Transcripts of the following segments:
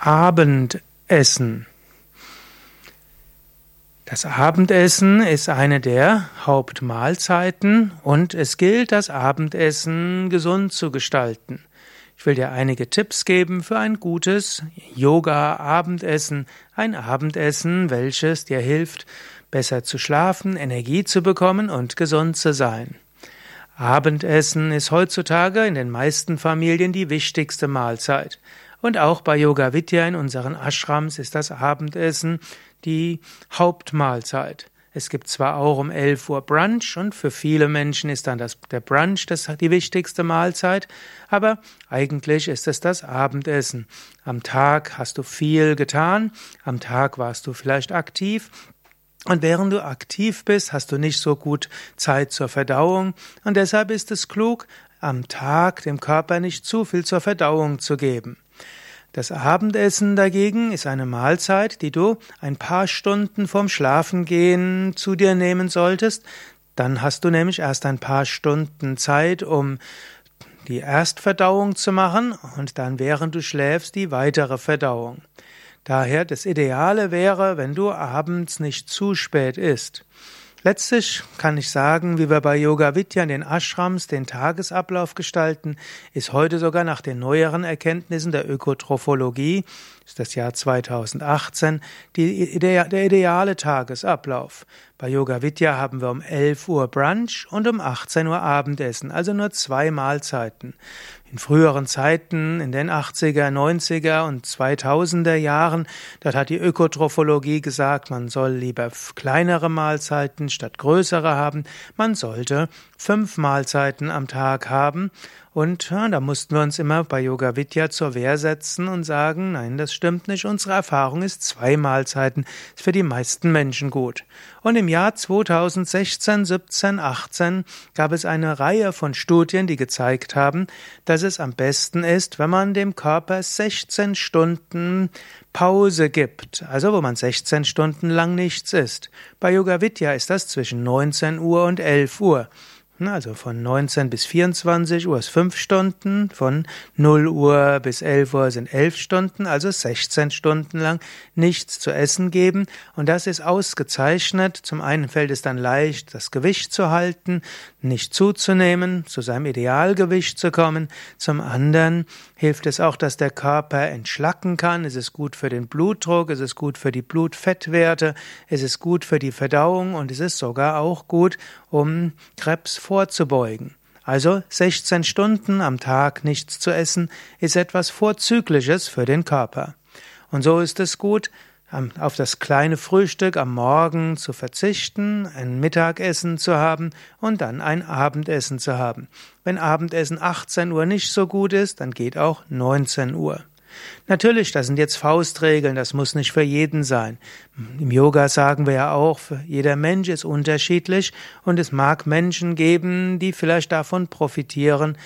Abendessen. Das Abendessen ist eine der Hauptmahlzeiten und es gilt, das Abendessen gesund zu gestalten. Ich will dir einige Tipps geben für ein gutes Yoga-Abendessen, ein Abendessen, welches dir hilft, besser zu schlafen, Energie zu bekommen und gesund zu sein. Abendessen ist heutzutage in den meisten Familien die wichtigste Mahlzeit. Und auch bei Yoga Vidya in unseren Ashrams ist das Abendessen die Hauptmahlzeit. Es gibt zwar auch um 11 Uhr Brunch und für viele Menschen ist dann das, der Brunch das, die wichtigste Mahlzeit, aber eigentlich ist es das Abendessen. Am Tag hast du viel getan, am Tag warst du vielleicht aktiv und während du aktiv bist, hast du nicht so gut Zeit zur Verdauung und deshalb ist es klug, am Tag dem Körper nicht zu viel zur Verdauung zu geben. Das Abendessen dagegen ist eine Mahlzeit, die du ein paar Stunden vorm Schlafengehen zu dir nehmen solltest. Dann hast du nämlich erst ein paar Stunden Zeit, um die Erstverdauung zu machen und dann während du schläfst die weitere Verdauung. Daher das Ideale wäre, wenn du abends nicht zu spät isst. Letztlich kann ich sagen, wie wir bei Yoga Vidya in den Ashrams den Tagesablauf gestalten, ist heute sogar nach den neueren Erkenntnissen der Ökotrophologie, ist das Jahr 2018, die, der, der ideale Tagesablauf. Bei Yoga Vidya haben wir um 11 Uhr Brunch und um 18 Uhr Abendessen, also nur zwei Mahlzeiten. In früheren Zeiten, in den 80er, 90er und 2000er Jahren, dort hat die Ökotrophologie gesagt, man soll lieber kleinere Mahlzeiten statt größere haben. Man sollte fünf Mahlzeiten am Tag haben und ja, da mussten wir uns immer bei Yoga Vidya zur Wehr setzen und sagen, nein, das stimmt nicht. Unsere Erfahrung ist zwei Mahlzeiten. Ist für die meisten Menschen gut. Und im Jahr 2016, 17, 18 gab es eine Reihe von Studien, die gezeigt haben, dass es am besten ist, wenn man dem Körper 16 Stunden Pause gibt, also wo man 16 Stunden lang nichts isst. Bei Yoga Vidya ist das zwischen 19 Uhr und 11 Uhr. Also von 19 bis 24 Uhr ist 5 Stunden, von 0 Uhr bis 11 Uhr sind 11 Stunden, also 16 Stunden lang nichts zu essen geben. Und das ist ausgezeichnet. Zum einen fällt es dann leicht, das Gewicht zu halten, nicht zuzunehmen, zu seinem Idealgewicht zu kommen. Zum anderen hilft es auch, dass der Körper entschlacken kann. Es ist gut für den Blutdruck, es ist gut für die Blutfettwerte, es ist gut für die Verdauung und es ist sogar auch gut, um Krebs vorzubeugen. Also 16 Stunden am Tag nichts zu essen ist etwas Vorzügliches für den Körper. Und so ist es gut, auf das kleine Frühstück am Morgen zu verzichten, ein Mittagessen zu haben und dann ein Abendessen zu haben. Wenn Abendessen 18 Uhr nicht so gut ist, dann geht auch 19 Uhr. Natürlich, das sind jetzt Faustregeln, das muss nicht für jeden sein. Im Yoga sagen wir ja auch, jeder Mensch ist unterschiedlich und es mag Menschen geben, die vielleicht davon profitieren,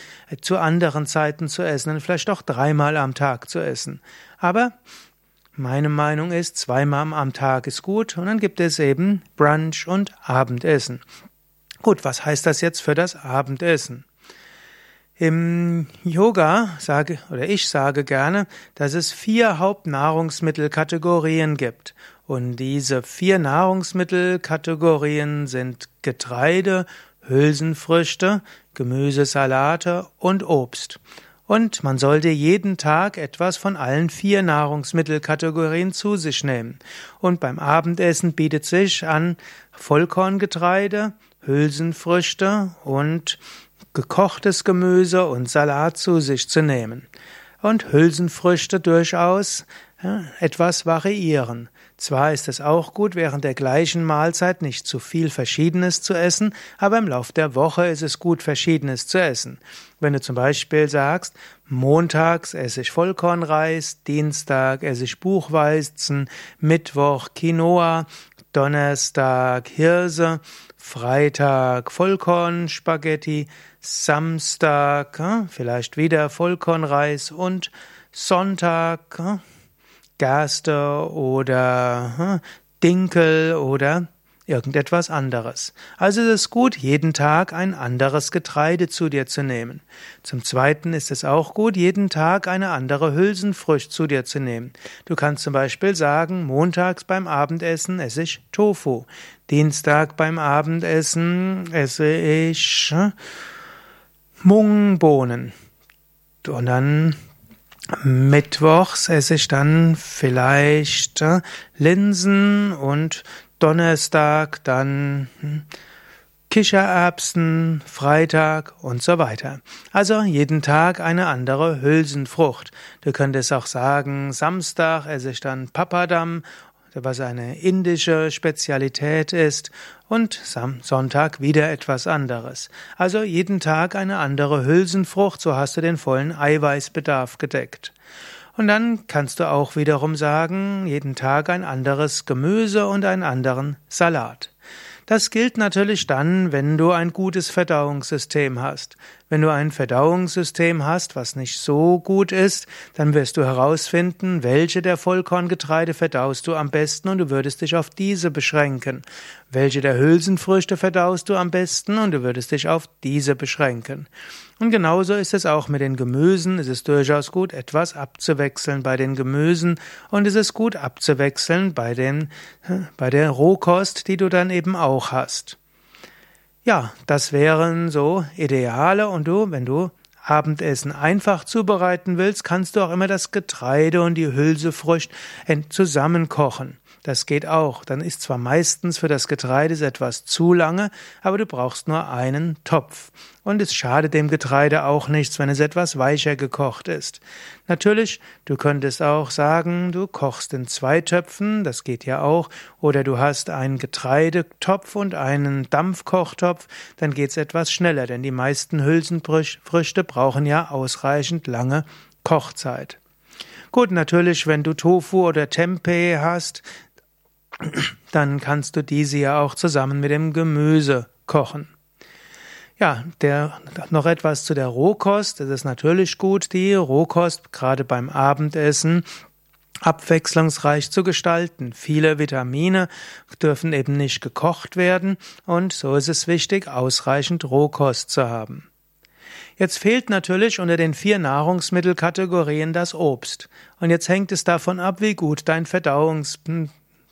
zu anderen Zeiten zu essen und vielleicht auch dreimal am Tag zu essen. Aber meine Meinung ist, zweimal am Tag ist gut und dann gibt es eben Brunch und Abendessen. Gut, was heißt das jetzt für das Abendessen? Im Yoga sage oder ich sage gerne, dass es vier Hauptnahrungsmittelkategorien gibt. Und diese vier Nahrungsmittelkategorien sind Getreide, Hülsenfrüchte, Gemüsesalate und Obst. Und man sollte jeden Tag etwas von allen vier Nahrungsmittelkategorien zu sich nehmen. Und beim Abendessen bietet sich an Vollkorngetreide, Hülsenfrüchte und gekochtes Gemüse und Salat zu sich zu nehmen. Und Hülsenfrüchte durchaus ja, etwas variieren. Zwar ist es auch gut, während der gleichen Mahlzeit nicht zu viel Verschiedenes zu essen, aber im Lauf der Woche ist es gut, Verschiedenes zu essen. Wenn du zum Beispiel sagst, montags esse ich Vollkornreis, Dienstag esse ich Buchweizen, Mittwoch Quinoa, Donnerstag Hirse, Freitag Vollkornspaghetti, Samstag hm, vielleicht wieder Vollkornreis und Sonntag hm, Gerste oder hm, Dinkel oder irgendetwas anderes. Also ist es gut, jeden Tag ein anderes Getreide zu dir zu nehmen. Zum Zweiten ist es auch gut, jeden Tag eine andere Hülsenfrucht zu dir zu nehmen. Du kannst zum Beispiel sagen, montags beim Abendessen esse ich Tofu, Dienstag beim Abendessen esse ich äh, Mungbohnen. Und dann Mittwochs esse ich dann vielleicht äh, Linsen und Donnerstag dann hm, Kichererbsen, Freitag und so weiter. Also jeden Tag eine andere Hülsenfrucht. Du könntest auch sagen, Samstag esse ich dann Papadam was eine indische Spezialität ist, und Sonntag wieder etwas anderes. Also jeden Tag eine andere Hülsenfrucht, so hast du den vollen Eiweißbedarf gedeckt. Und dann kannst du auch wiederum sagen, jeden Tag ein anderes Gemüse und einen anderen Salat. Das gilt natürlich dann, wenn du ein gutes Verdauungssystem hast. Wenn du ein Verdauungssystem hast, was nicht so gut ist, dann wirst du herausfinden, welche der Vollkorngetreide verdaust du am besten und du würdest dich auf diese beschränken. Welche der Hülsenfrüchte verdaust du am besten und du würdest dich auf diese beschränken. Und genauso ist es auch mit den Gemüsen. Es ist durchaus gut, etwas abzuwechseln bei den Gemüsen und es ist gut abzuwechseln bei den, bei der Rohkost, die du dann eben auch hast. Ja, das wären so Ideale und du, wenn du Abendessen einfach zubereiten willst, kannst du auch immer das Getreide und die Hülsefrucht zusammenkochen. Das geht auch. Dann ist zwar meistens für das Getreide etwas zu lange, aber du brauchst nur einen Topf. Und es schadet dem Getreide auch nichts, wenn es etwas weicher gekocht ist. Natürlich, du könntest auch sagen, du kochst in zwei Töpfen, das geht ja auch, oder du hast einen Getreidetopf und einen Dampfkochtopf, dann geht's etwas schneller, denn die meisten Hülsenfrüchte brauchen ja ausreichend lange Kochzeit. Gut, natürlich, wenn du Tofu oder Tempeh hast, dann kannst du diese ja auch zusammen mit dem Gemüse kochen. Ja, der, noch etwas zu der Rohkost. Es ist natürlich gut, die Rohkost gerade beim Abendessen abwechslungsreich zu gestalten. Viele Vitamine dürfen eben nicht gekocht werden und so ist es wichtig, ausreichend Rohkost zu haben. Jetzt fehlt natürlich unter den vier Nahrungsmittelkategorien das Obst. Und jetzt hängt es davon ab, wie gut dein Verdauungs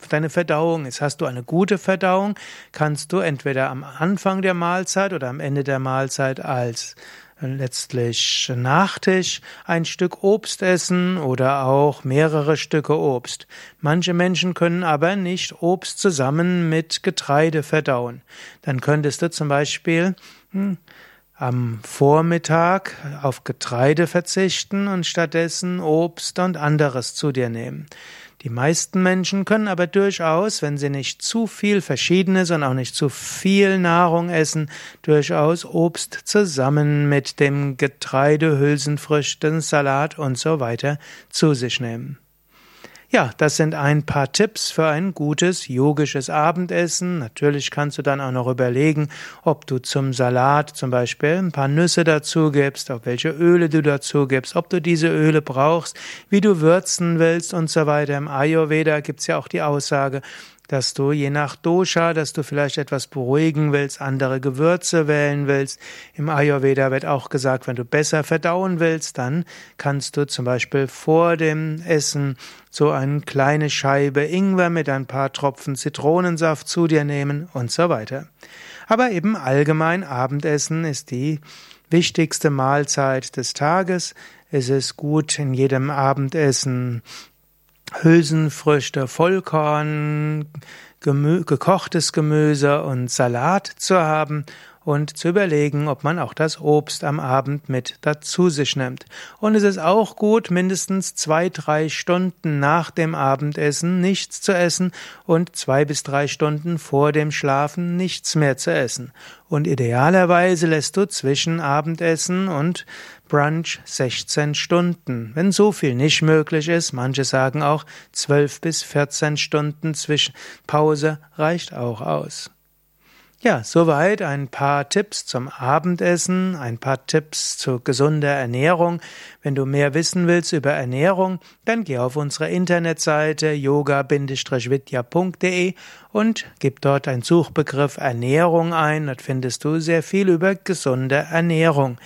deine Verdauung ist. Hast du eine gute Verdauung, kannst du entweder am Anfang der Mahlzeit oder am Ende der Mahlzeit als letztlich Nachtisch ein Stück Obst essen oder auch mehrere Stücke Obst. Manche Menschen können aber nicht Obst zusammen mit Getreide verdauen. Dann könntest du zum Beispiel hm, am Vormittag auf Getreide verzichten und stattdessen Obst und anderes zu dir nehmen. Die meisten Menschen können aber durchaus, wenn sie nicht zu viel Verschiedenes und auch nicht zu viel Nahrung essen, durchaus Obst zusammen mit dem Getreide, Hülsenfrüchten, Salat und so weiter zu sich nehmen. Ja, das sind ein paar Tipps für ein gutes yogisches Abendessen. Natürlich kannst du dann auch noch überlegen, ob du zum Salat zum Beispiel ein paar Nüsse dazu gibst, auf welche Öle du dazu gibst, ob du diese Öle brauchst, wie du würzen willst und so weiter. Im Ayurveda gibt's ja auch die Aussage, dass du je nach Dosha, dass du vielleicht etwas beruhigen willst, andere Gewürze wählen willst. Im Ayurveda wird auch gesagt, wenn du besser verdauen willst, dann kannst du zum Beispiel vor dem Essen so eine kleine Scheibe Ingwer mit ein paar Tropfen Zitronensaft zu dir nehmen und so weiter. Aber eben allgemein Abendessen ist die wichtigste Mahlzeit des Tages. Es ist gut, in jedem Abendessen Hülsenfrüchte, Vollkorn, Gemü gekochtes Gemüse und Salat zu haben und zu überlegen, ob man auch das Obst am Abend mit dazu sich nimmt. Und es ist auch gut, mindestens zwei, drei Stunden nach dem Abendessen nichts zu essen und zwei bis drei Stunden vor dem Schlafen nichts mehr zu essen. Und idealerweise lässt du zwischen Abendessen und Brunch 16 Stunden. Wenn so viel nicht möglich ist, manche sagen auch 12 bis 14 Stunden zwischen Pause reicht auch aus. Ja, soweit ein paar Tipps zum Abendessen, ein paar Tipps zu gesunder Ernährung. Wenn du mehr wissen willst über Ernährung, dann geh auf unsere Internetseite yoga-vidya.de und gib dort einen Suchbegriff Ernährung ein. Dort findest du sehr viel über gesunde Ernährung.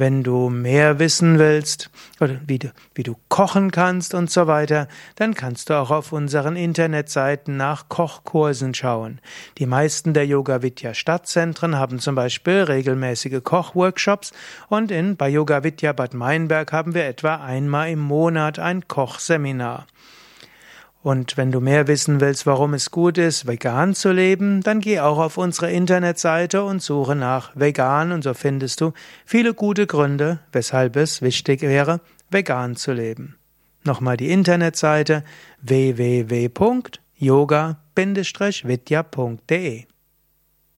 Wenn du mehr wissen willst oder wie du, wie du kochen kannst und so weiter, dann kannst du auch auf unseren Internetseiten nach Kochkursen schauen. Die meisten der Yoga Vidya Stadtzentren haben zum Beispiel regelmäßige Kochworkshops und in, bei Yoga Vidya Bad Meinberg haben wir etwa einmal im Monat ein Kochseminar. Und wenn du mehr wissen willst, warum es gut ist, vegan zu leben, dann geh auch auf unsere Internetseite und suche nach vegan und so findest du viele gute Gründe, weshalb es wichtig wäre, vegan zu leben. Nochmal die Internetseite www.yoga-vidya.de